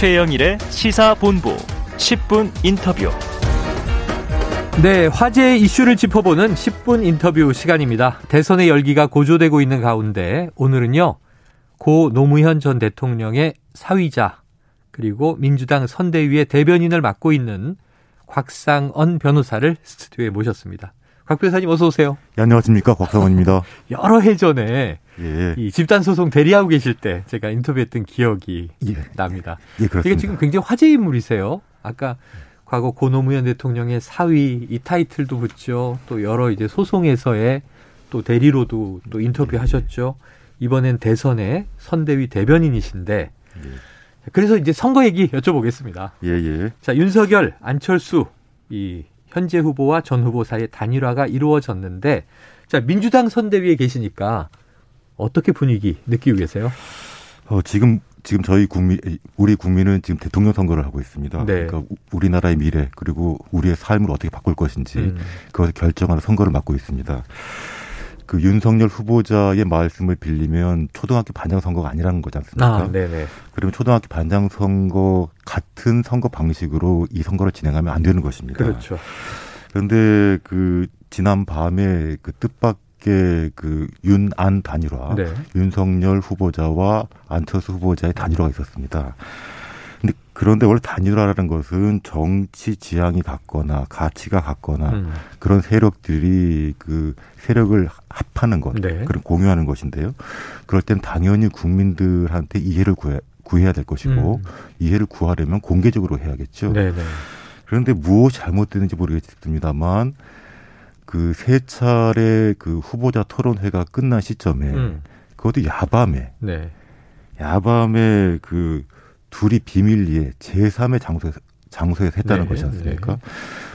최영일의 시사본부 10분 인터뷰. 네, 화제의 이슈를 짚어보는 10분 인터뷰 시간입니다. 대선의 열기가 고조되고 있는 가운데 오늘은요, 고 노무현 전 대통령의 사위자, 그리고 민주당 선대위의 대변인을 맡고 있는 곽상언 변호사를 스튜디오에 모셨습니다. 곽 변호사님 어서 오세요. 네, 안녕하십니까 곽상원입니다. 여러 해 전에 예. 이 집단 소송 대리하고 계실 때 제가 인터뷰했던 기억이 예. 납니다. 예, 그렇습니다. 이게 지금 굉장히 화제 인물이세요. 아까 과거 고 노무현 대통령의 사위 이 타이틀도 붙죠. 또 여러 이제 소송에서의 또 대리로도 또 인터뷰하셨죠. 이번엔 대선의 선대위 대변인이신데 그래서 이제 선거 얘기 여쭤보겠습니다. 예, 예. 자, 윤석열, 안철수 이 현재 후보와 전 후보 사이의 단일화가 이루어졌는데 자, 민주당 선대위에 계시니까 어떻게 분위기 느끼고 계세요? 어, 지금 지금 저희 국민 우리 국민은 지금 대통령 선거를 하고 있습니다. 네. 그러니까 우- 우리나라의 미래 그리고 우리의 삶을 어떻게 바꿀 것인지 음. 그것을 결정하는 선거를 맡고 있습니다. 그 윤석열 후보자의 말씀을 빌리면 초등학교 반장 선거가 아니라는 거지 않습니까? 아, 네네. 그러면 초등학교 반장 선거 같은 선거 방식으로 이 선거를 진행하면 안 되는 것입니다. 그렇죠. 그런데 그 지난 밤에 그 뜻밖의 그 윤안 단일화, 네. 윤석열 후보자와 안철수 후보자의 단일화가 있었습니다. 그런데 원래 단일화라는 것은 정치 지향이 같거나 가치가 같거나 음. 그런 세력들이 그 세력을 합하는 것, 네. 그런 공유하는 것인데요. 그럴 땐 당연히 국민들한테 이해를 구해, 구해야 될 것이고 음. 이해를 구하려면 공개적으로 해야겠죠. 네네. 그런데 무엇이 잘못됐는지 모르겠습니다만 그 세 차례 그 후보자 토론회가 끝난 시점에 음. 그것도 야밤에 네. 야밤에 그 둘이 비밀리에 제3의 장소에서 장소에서 했다는 네, 것이 않습니까?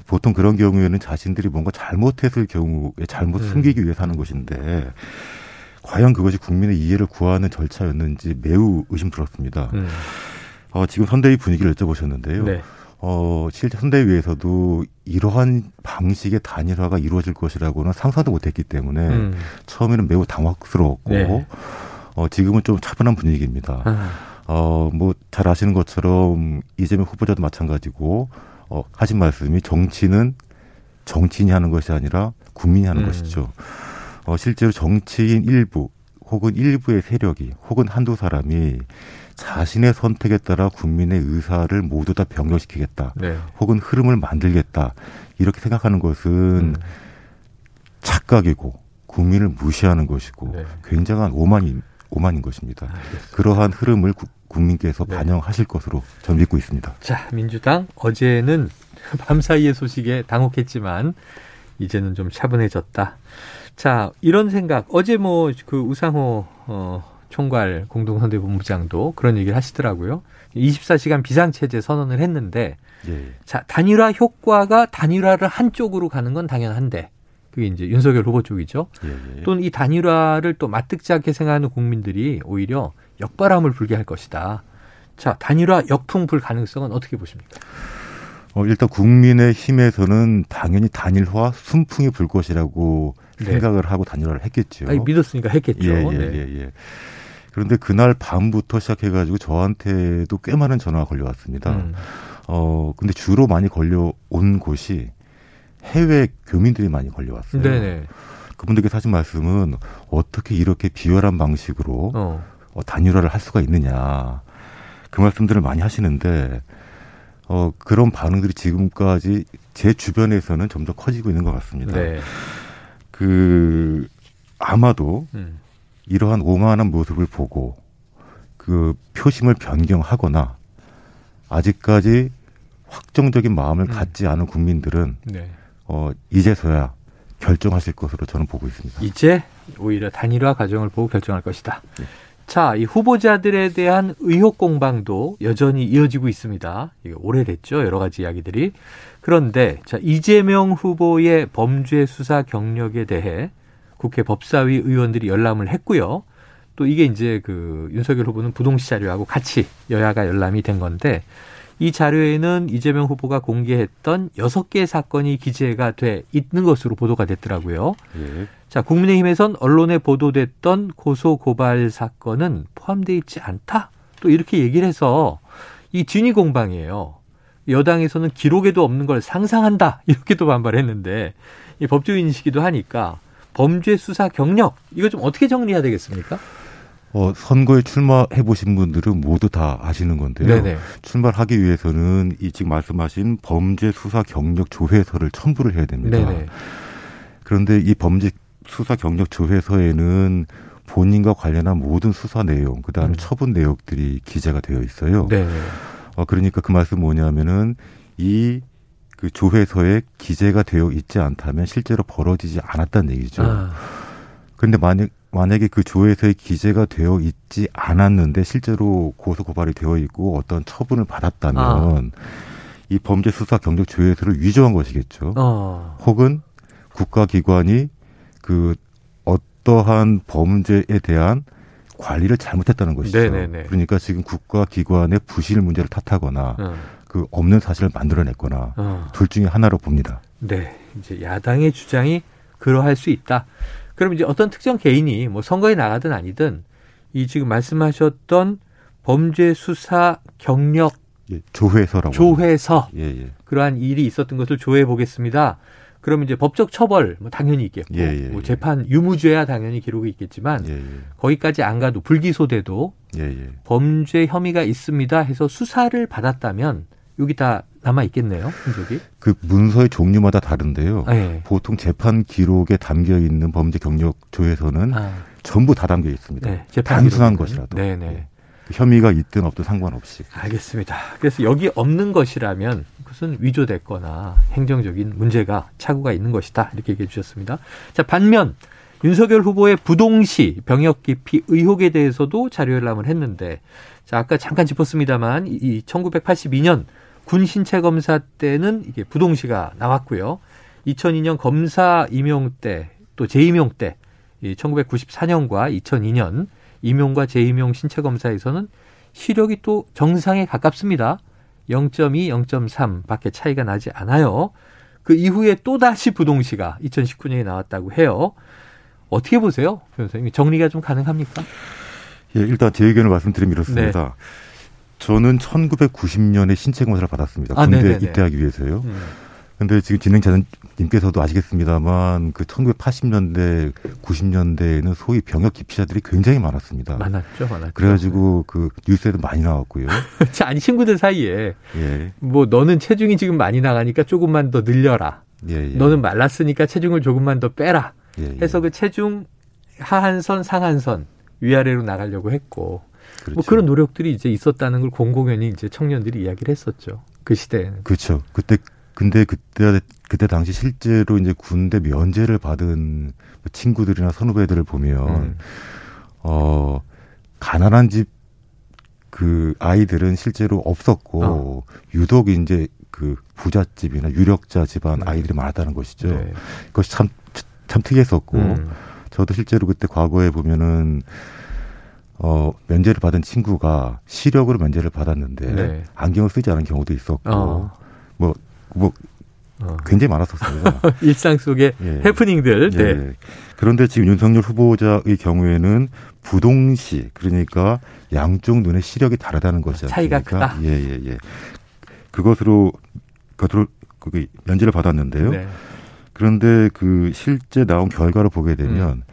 보통 그런 경우에는 자신들이 뭔가 잘못했을 경우에 잘못 음. 숨기기 위해서 하는 것인데 과연 그것이 국민의 이해를 구하는 절차였는지 매우 의심스럽습니다. 음. 어, 지금 선대위 분위기를 여쭤보셨는데요. 네. 어, 실제 선대위에서도 이러한 방식의 단일화가 이루어질 것이라고는 상상도 못했기 때문에 음. 처음에는 매우 당황스러웠고 네. 어, 지금은 좀 차분한 분위기입니다. 아, 어, 뭐 잘 아시는 것처럼 이재명 후보자도 마찬가지고 어, 하신 말씀이 정치는 정치인이 하는 것이 아니라 국민이 하는 음. 것이죠. 어, 실제로 정치인 일부 혹은 일부의 세력이 혹은 한두 사람이 자신의 선택에 따라 국민의 의사를 모두 다 변경시키겠다. 네. 혹은 흐름을 만들겠다. 이렇게 생각하는 것은 음. 착각이고 국민을 무시하는 것이고 네. 굉장한 오만인 오만인 것입니다. 알겠습니다. 그러한 흐름을 구- 국민께서 네. 반영하실 것으로 저는 믿고 있습니다. 자, 민주당 어제는 밤사이의 소식에 당혹했지만 이제는 좀 차분해졌다. 자, 이런 생각 어제 뭐 그 우상호 어, 총괄 공동선대본부장도 그런 얘기를 하시더라고요. 24시간 비상체제 선언을 했는데 예. 자, 단일화 효과가 단일화를 한쪽으로 가는 건 당연한데 그게 이제 윤석열 후보 쪽이죠. 예. 예. 또는 이 단일화를 또 마뜩지 않게 생각하는 국민들이 오히려 역바람을 불게 할 것이다. 자, 단일화 역풍 불 가능성은 어떻게 보십니까? 어, 일단 국민의 힘에서는 당연히 단일화 순풍이 불 것이라고 네. 생각을 하고 단일화를 했겠죠. 아니, 믿었으니까 했겠죠. 예, 예, 네. 예, 예. 그런데 그날 밤부터 시작해가지고 저한테도 꽤 많은 전화가 걸려왔습니다. 음, 어, 근데 주로 많이 걸려온 곳이 해외 교민들이 많이 걸려왔어요. 네네. 그분들께서 하신 말씀은 어떻게 이렇게 비열한 방식으로 어, 어, 단일화를 할 수가 있느냐. 그 말씀들을 많이 하시는데, 어, 그런 반응들이 지금까지 제 주변에서는 점점 커지고 있는 것 같습니다. 네. 그, 아마도 음, 이러한 오만한 모습을 보고 그 표심을 변경하거나 아직까지 확정적인 마음을 음. 갖지 않은 국민들은 네. 어, 이제서야 결정하실 것으로 저는 보고 있습니다. 이제 오히려 단일화 과정을 보고 결정할 것이다. 네. 자, 이 후보자들에 대한 의혹 공방도 여전히 이어지고 있습니다. 이게 오래됐죠. 여러 가지 이야기들이. 그런데 자, 이재명 후보의 범죄 수사 경력에 대해 국회 법사위 의원들이 열람을 했고요. 또 이게 이제 그 윤석열 후보는 부동시 자료하고 같이 여야가 열람이 된 건데 이 자료에는 이재명 후보가 공개했던 여섯 개의 사건이 기재가 돼 있는 것으로 보도가 됐더라고요. 예. 자, 국민의힘에선 언론에 보도됐던 고소 고발 사건은 포함되어 있지 않다. 또 이렇게 얘기를 해서 이 진위 공방이에요. 여당에서는 기록에도 없는 걸 상상한다 이렇게도 반발했는데 이 법조인이시기도 하니까 범죄 수사 경력 이거 좀 어떻게 정리해야 되겠습니까? 어, 선거에 출마해 보신 분들은 모두 다 아시는 건데요. 네네. 출마를 하기 위해서는 이 지금 말씀하신 범죄 수사 경력 조회서를 첨부를 해야 됩니다. 네네. 그런데 이 범죄 수사 경력 조회서에는 본인과 관련한 모든 수사 내용, 그 다음에 음. 처분 내역들이 기재가 되어 있어요. 네네. 어, 그러니까 그 말씀 뭐냐면은 이 그 조회서에 기재가 되어 있지 않다면 실제로 벌어지지 않았다는 얘기죠. 아, 그런데 만약 만약에 그 조회서에 기재가 되어 있지 않았는데 실제로 고소 고발이 되어 있고 어떤 처분을 받았다면 이 범죄 수사 경력 조회서를 위조한 것이겠죠. 어, 혹은 국가기관이 그 어떠한 범죄에 대한 관리를 잘못했다는 것이죠. 네네네. 그러니까 지금 국가기관의 부실 문제를 탓하거나 어, 그 없는 사실을 만들어냈거나 어. 둘 중에 하나로 봅니다. 네, 이제 야당의 주장이 그러할 수 있다. 그럼 이제 어떤 특정 개인이 뭐 선거에 나가든 아니든 이 지금 말씀하셨던 범죄 수사 경력 예, 조회서라고. 조회서. 예, 예. 그러한 일이 있었던 것을 조회해 보겠습니다. 그러면 이제 법적 처벌 뭐 당연히 있겠고 예, 예, 뭐 예. 재판 유무죄야 당연히 기록이 있겠지만 예, 예. 거기까지 안 가도 불기소돼도 예, 예. 범죄 혐의가 있습니다 해서 수사를 받았다면 여기 다 남아 있겠네요 흔적이. 그 문서의 종류마다 다른데요. 네. 보통 재판 기록에 담겨 있는 범죄 경력 조회서는 아, 전부 다 담겨 있습니다. 네, 단순한. 것이라도. 네네. 예. 혐의가 있든 없든 상관없이. 알겠습니다. 그래서 여기 없는 것이라면 그것은 위조됐거나 행정적인 문제가 착오가 있는 것이다. 이렇게 얘기해 주셨습니다. 자, 반면 윤석열 후보의 부동시 병역 기피 의혹에 대해서도 자료 열람을 했는데 자, 아까 잠깐 짚었습니다만 이 1982년 군 신체 검사 때는 이게 부동시가 나왔고요. 2002년 검사 임용 때 또 재임용 때 1994년과 2002년 임용과 재임용 신체 검사에서는 시력이 또 정상에 가깝습니다. 0.2, 0.3 밖에 차이가 나지 않아요. 그 이후에 또다시 부동시가 2019년에 나왔다고 해요. 어떻게 보세요? 변호사님 정리가 좀 가능합니까? 예, 일단 제 의견을 말씀드리면 이렇습니다. 네. 저는 1990년에 신체 검사를 받았습니다. 아, 군대 네네네. 입대하기 위해서요. 음. 근데 지금 진행자님께서도 아시겠습니다만 그 1980년대, 90년대에는 소위 병역 기피자들이 굉장히 많았습니다. 많았죠, 많았죠. 그래가지고 그 뉴스에도 많이 나왔고요. 자, 아니 친구들 사이에 예, 뭐 너는 체중이 지금 많이 나가니까 조금만 더 늘려라. 예, 예. 너는 말랐으니까 체중을 조금만 더 빼라. 예, 예. 해서 그 체중 하한선, 상한선 위아래로 나가려고 했고 그렇죠. 뭐 그런 노력들이 이제 있었다는 걸 공공연히 이제 청년들이 이야기를 했었죠. 그 시대에는. 그렇죠. 그때 근데 그때 그때 당시 실제로 이제 군대 면제를 받은 친구들이나 선후배들을 보면 음. 어 가난한 집 그 아이들은 실제로 없었고 어. 유독 이제 그 부잣집이나 유력자 집안 네. 아이들이 많았다는 것이죠. 네. 그것이 참 참 특이했었고 음. 저도 실제로 그때 과거에 보면은 어 면제를 받은 친구가 시력으로 면제를 받았는데 네. 안경을 쓰지 않은 경우도 있었고 어. 뭐 뭐 어. 굉장히 많았었습니다. 일상 속의 예. 해프닝들. 예. 네. 그런데 지금 윤석열 후보자의 경우에는 부동시 그러니까 양쪽 눈의 시력이 다르다는 것이 차이가 않습니까? 크다. 예, 예, 예. 그것으로 그것으로 그 면제를 받았는데요. 네. 그런데 그 실제 나온 결과를 보게 되면 음.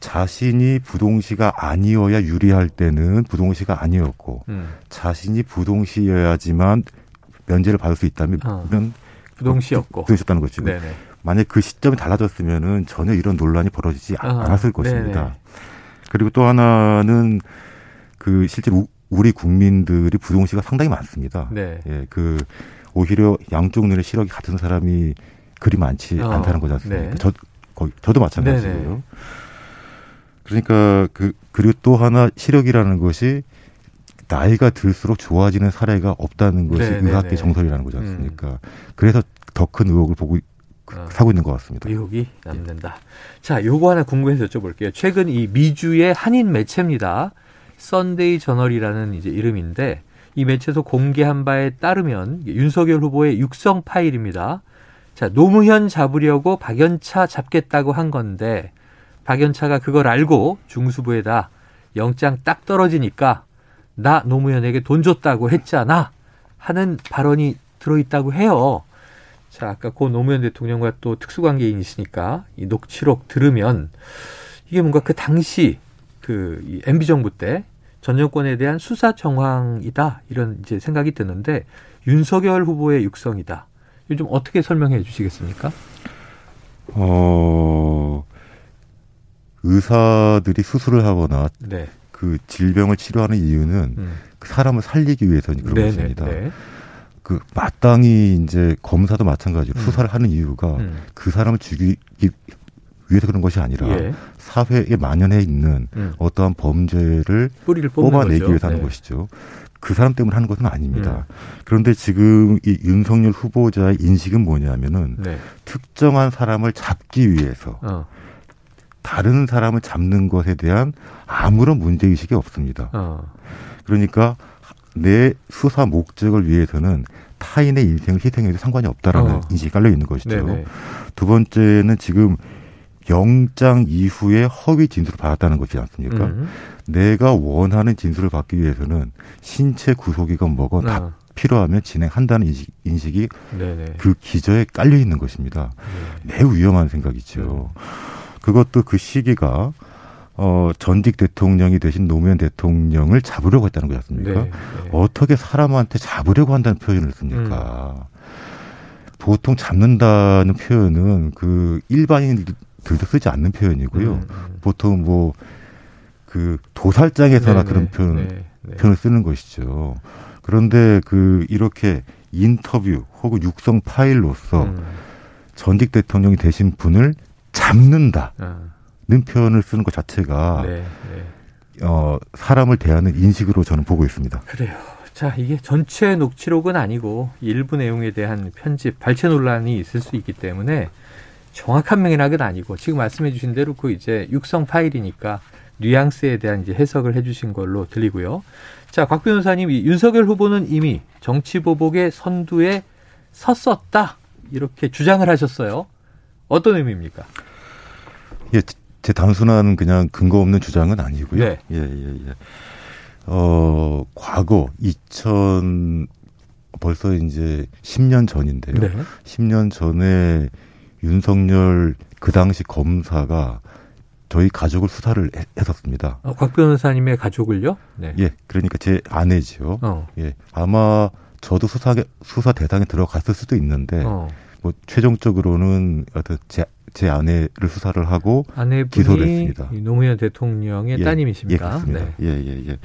자신이 부동시가 아니어야 유리할 때는 부동시가 아니었고 음. 자신이 부동시여야지만 면제를 받을 수 있다면 어. 부동시였고. 부동시였다는 것이고 네네. 만약 그 시점이 달라졌으면은 전혀 이런 논란이 벌어지지 아, 않았을 것입니다. 네네. 그리고 또 하나는 그 실제로 우- 우리 국민들이 부동시가 상당히 많습니다. 네. 예, 그 오히려 양쪽 눈의 시력이 같은 사람이 그리 많지 어, 않다는 거지 않습니까? 네. 저 거의 저도 마찬가지고요. 네네. 그러니까 그 그리고 또 하나 시력이라는 것이 나이가 들수록 좋아지는 사례가 없다는 것이 네네네. 의학계 정설이라는 거지 않습니까? 그래서 더 큰 의혹을 보고 어. 사고 있는 것 같습니다. 의혹이 남는다. 자, 요거 하나 궁금해서 여쭤볼게요. 최근 이 미주의 한인 매체입니다. 썬데이 저널이라는 이제 이름인데 이 매체에서 공개한 바에 따르면 윤석열 후보의 육성 파일입니다. 자, 노무현 잡으려고 박연차 잡겠다고 한 건데 박연차가 그걸 알고 중수부에다 영장 딱 떨어지니까 나 노무현에게 돈 줬다고 했잖아 하는 발언이 들어있다고 해요. 자, 아까 고 노무현 대통령과 또 특수관계인이시니까 이 녹취록 들으면 이게 뭔가 그 당시 그 MB 정부 때 전 정권에 대한 수사 정황이다 이런 이제 생각이 드는데 윤석열 후보의 육성이다. 좀 어떻게 설명해 주시겠습니까? 어, 의사들이 수술을 하거나 네. 그 질병을 치료하는 이유는 음. 그 사람을 살리기 위해서 그런 네네, 것입니다. 네. 그 마땅히 이제 검사도 마찬가지로 음. 수사를 하는 이유가 음. 그 사람을 죽이기 위해서 그런 것이 아니라 예. 사회에 만연해 있는 음. 어떠한 범죄를 뽑아내기 거죠. 위해서 하는 네. 것이죠. 그 사람 때문에 하는 것은 아닙니다. 음. 그런데 지금 이 윤석열 후보자의 인식은 뭐냐면은 네. 특정한 사람을 잡기 위해서 어. 다른 사람을 잡는 것에 대한 아무런 문제 의식이 없습니다. 어. 그러니까 내 수사 목적을 위해서는 타인의 인생을 희생해도 상관이 없다라는 어. 인식이 깔려 있는 것이죠. 네네. 두 번째는 지금 영장 이후에 허위 진술을 받았다는 것이지 않습니까? 음. 내가 원하는 진술을 받기 위해서는 신체 구속이건 뭐건 다 어. 필요하면 진행한다는 인식, 인식이 네네. 그 기저에 깔려 있는 것입니다. 네. 매우 위험한 생각이죠. 그것도 그 시기가 어, 전직 대통령이 되신 노무현 대통령을 잡으려고 했다는 거지 네. 않습니까? 네. 어떻게 사람한테 잡으려고 한다는 표현을 씁니까? 음. 보통 잡는다는 표현은 그 일반인들도 쓰지 않는 표현이고요. 음, 음. 보통 뭐 그 도살장에서나 네네. 그런 표현, 네. 네. 표현을 쓰는 것이죠. 그런데 그 이렇게 인터뷰 혹은 육성 파일로서 음. 전직 대통령이 되신 분을 잡는다는 아. 표현을 쓰는 것 자체가 네. 네. 어, 사람을 대하는 인식으로 저는 보고 있습니다. 그래요. 자, 이게 전체 녹취록은 아니고 일부 내용에 대한 편집, 발췌 논란이 있을 수 있기 때문에 정확한 맥락은 아니고 지금 말씀해 주신 대로 그 이제 육성 파일이니까 뉘앙스에 대한 이제 해석을 해 주신 걸로 들리고요. 자, 곽 변호사님, 이 윤석열 후보는 이미 정치 보복의 선두에 섰었다. 이렇게 주장을 하셨어요. 어떤 의미입니까? 예, 제 단순한 그냥 근거 없는 주장은 아니고요. 네. 예, 예, 예. 어, 과거 2000 벌써 이제 10년 전인데요. 네. 10년 전에 윤석열 그 당시 검사가 저희 가족을 수사를 해- 했었습니다. 어, 곽 변호사님의 가족을요? 네. 예, 그러니까 제 아내지요. 어. 예, 아마 저도 수사 수사 대상에 들어갔을 수도 있는데 어. 뭐 최종적으로는 어떤 제, 제 아내를 수사를 하고 아내분이 기소를 했습니다. 이 노무현 대통령의 예, 따님이십니까? 예, 그렇습니다. 네. 예, 예, 예.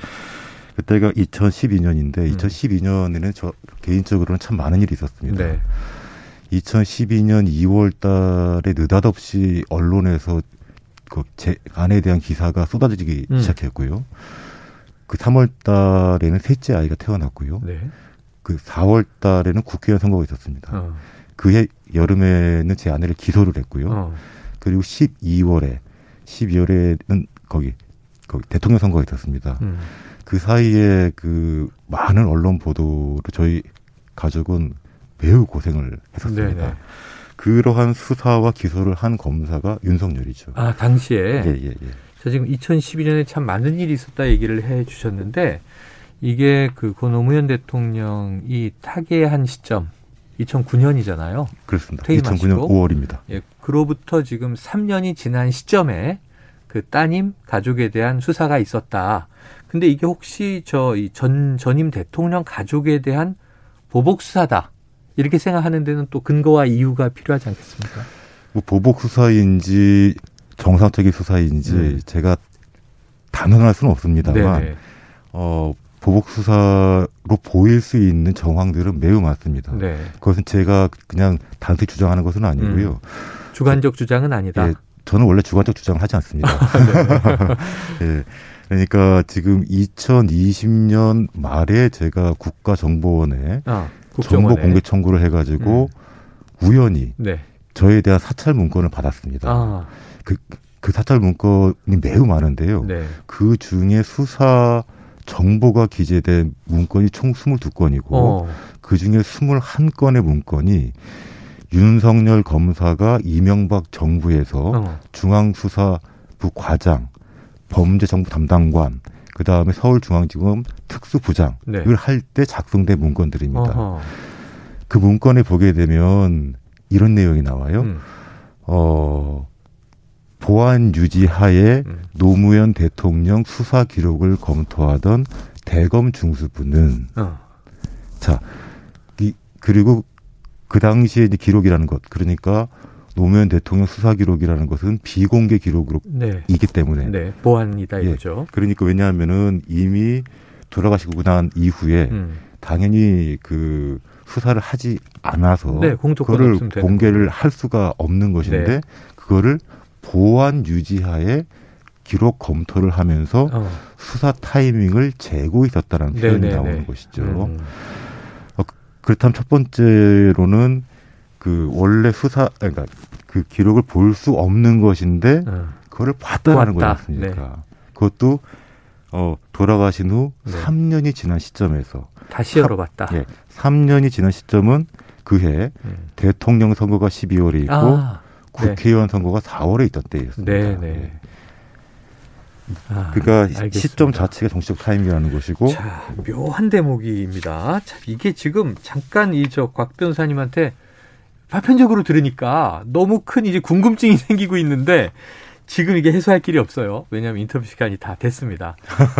그때가 2012년인데 음. 2012년에는 저 개인적으로는 참 많은 일이 있었습니다. 네. 2012년 2월 달에 느닷없이 언론에서 그제 아내에 대한 기사가 쏟아지기 음. 시작했고요. 그 3월 달에는 셋째 아이가 태어났고요. 네. 그 4월 달에는 국회의원 선거가 있었습니다. 어. 그해 여름에는 제 아내를 기소를 했고요. 어. 그리고 12월에 12월에는 거기 거기 대통령 선거가 있었습니다. 음. 그 사이에 그 많은 언론 보도로 저희 가족은 매우 고생을 했었습니다. 네네. 그러한 수사와 기소를 한 검사가 윤석열이죠. 아, 당시에 예, 예, 예. 자, 지금 2012년에 참 많은 일이 있었다 얘기를 해 주셨는데 이게 그 고 노무현 대통령이 타계한 시점 2009년이잖아요. 그렇습니다. 퇴임하시고? 2009년 5월입니다. 예, 그로부터 지금 3년이 지난 시점에 그 따님 가족에 대한 수사가 있었다. 근데 이게 혹시 저이전 전임 대통령 가족에 대한 보복 수사다. 이렇게 생각하는 데는 또 근거와 이유가 필요하지 않겠습니까? 뭐 보복 수사인지 정상적인 수사인지 음. 제가 단언할 수는 없습니다만 네네. 어 보복 수사로 보일 수 있는 정황들은 매우 많습니다. 네. 그것은 제가 그냥 단순히 주장하는 것은 아니고요. 주관적 주장은 아니다. 예, 저는 원래 주관적 주장을 하지 않습니다. 예. 그러니까 지금 2020년 말에 제가 국가정보원에 아, 정보. 공개 청구를 해가지고 우연히 네. 저에 대한 사찰 문건을 받았습니다. 아, 그 사찰 문건이 매우 많은데요. 네. 그 중에 수사 정보가 기재된 문건이 총 22건이고 어, 그 중에 21건의 문건이 윤석열 검사가 이명박 정부에서 어. 중앙수사부 과장, 범죄정부 담당관, 그그 다음에 서울중앙지검 특수부장을 네. 할때 작성된 문건들입니다. 어허. 그 문건에 보게 되면 이런 내용이 나와요. 음. 어, 보안 유지하에 음. 노무현 대통령 수사 기록을 검토하던 대검 중수부는 어. 자, 이, 그리고 그 당시에 이제 기록이라는 것, 그러니까 노무현 대통령 수사 기록이라는 것은 비공개 기록으로 네. 이기 때문에. 네. 보안이다 예. 이거죠. 그러니까 왜냐하면은 이미 돌아가시고 난 이후에 음. 당연히 그 수사를 하지 않아서 네, 그거를 공개를 할 수가 없는 것인데 네. 그거를 보안 유지하에 기록 검토를 하면서 어. 수사 타이밍을 재고 있었다라는 네, 표현이 네, 나오는 네. 것이죠. 음. 그렇다면 첫 번째로는 그 원래 수사 그러니까 그 기록을 볼 수 없는 것인데 어. 그거를 봤다라는 보았다. 거지 않습니까? 그것도 어 돌아가신 후 네. 3년이 지난 시점에서 다시 열어봤다. 예, 3년이 지난 시점은 그해 음. 대통령 선거가 12월에 있고 아, 네. 국회의원 선거가 4월에 있던 때였습니다. 네, 네. 예. 아, 그러니까 알겠습니다. 시점 자체가 정치적 타이밍이라는 것이고 자, 묘한 대목입니다. 자, 이게 지금 잠깐 이 저 곽 변호사님한테 파편적으로 들으니까 너무 큰 이제 궁금증이 생기고 있는데 지금 이게 해소할 길이 없어요. 왜냐하면 인터뷰 시간이 다 됐습니다.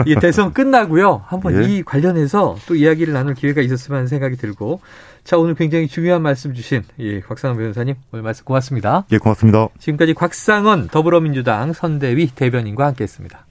이게 대선 끝나고요. 한번 예. 이 관련해서 또 이야기를 나눌 기회가 있었으면 하는 생각이 들고 자, 오늘 굉장히 중요한 말씀 주신 예, 곽상원 변호사님 오늘 말씀 고맙습니다. 예 고맙습니다. 지금까지 곽상원 더불어민주당 선대위 대변인과 함께했습니다.